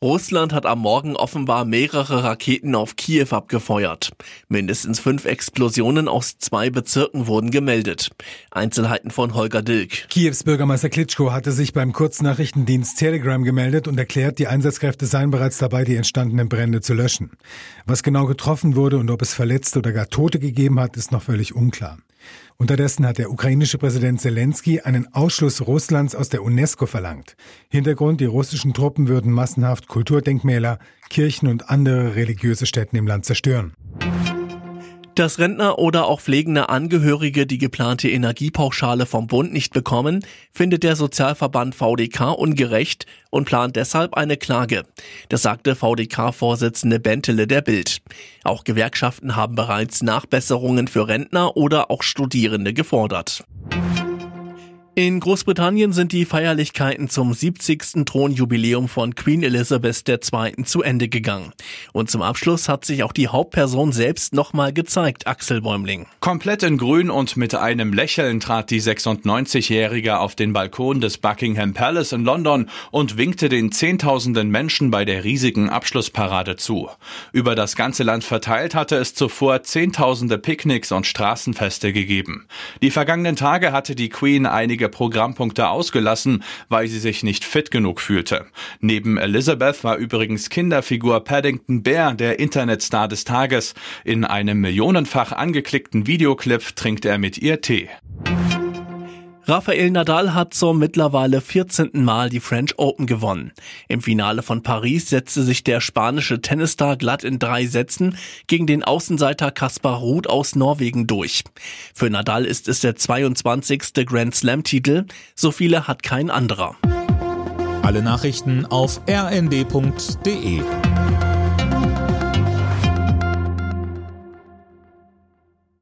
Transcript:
Russland hat am Morgen offenbar mehrere Raketen auf Kiew abgefeuert. Mindestens fünf Explosionen aus zwei Bezirken wurden gemeldet. Einzelheiten von Holger Dilk. Kiews Bürgermeister Klitschko hatte sich beim Kurznachrichtendienst Telegram gemeldet und erklärt, die Einsatzkräfte seien bereits dabei, die entstandenen Brände zu löschen. Was genau getroffen wurde und ob es Verletzte oder gar Tote gegeben hat, ist noch völlig unklar. Unterdessen hat der ukrainische Präsident Zelensky einen Ausschluss Russlands aus der UNESCO verlangt. Hintergrund, die russischen Truppen würden massenhaft Kulturdenkmäler, Kirchen und andere religiöse Stätten im Land zerstören. Dass Rentner oder auch pflegende Angehörige die geplante Energiepauschale vom Bund nicht bekommen, findet der Sozialverband VDK ungerecht und plant deshalb eine Klage. Das sagte VDK-Vorsitzende Bentele der Bild. Auch Gewerkschaften haben bereits Nachbesserungen für Rentner oder auch Studierende gefordert. In Großbritannien sind die Feierlichkeiten zum 70. Thronjubiläum von Queen Elizabeth II. zu Ende gegangen. Und zum Abschluss hat sich auch die Hauptperson selbst nochmal gezeigt, Axel Bäumling. Komplett in Grün und mit einem Lächeln trat die 96-Jährige auf den Balkon des Buckingham Palace in London und winkte den Zehntausenden Menschen bei der riesigen Abschlussparade zu. Über das ganze Land verteilt hatte es zuvor Zehntausende Picknicks und Straßenfeste gegeben. Die vergangenen Tage hatte die Queen einige Programmpunkte ausgelassen, weil sie sich nicht fit genug fühlte. Neben Elizabeth war übrigens Kinderfigur Paddington Bear der Internetstar des Tages. In einem millionenfach angeklickten Videoclip trinkt er mit ihr Tee. Rafael Nadal hat zum mittlerweile 14. Mal die French Open gewonnen. Im Finale von Paris setzte sich der spanische Tennisstar glatt in drei Sätzen gegen den Außenseiter Kaspar Ruth aus Norwegen durch. Für Nadal ist es der 22. Grand Slam Titel. So viele hat kein anderer. Alle Nachrichten auf rnd.de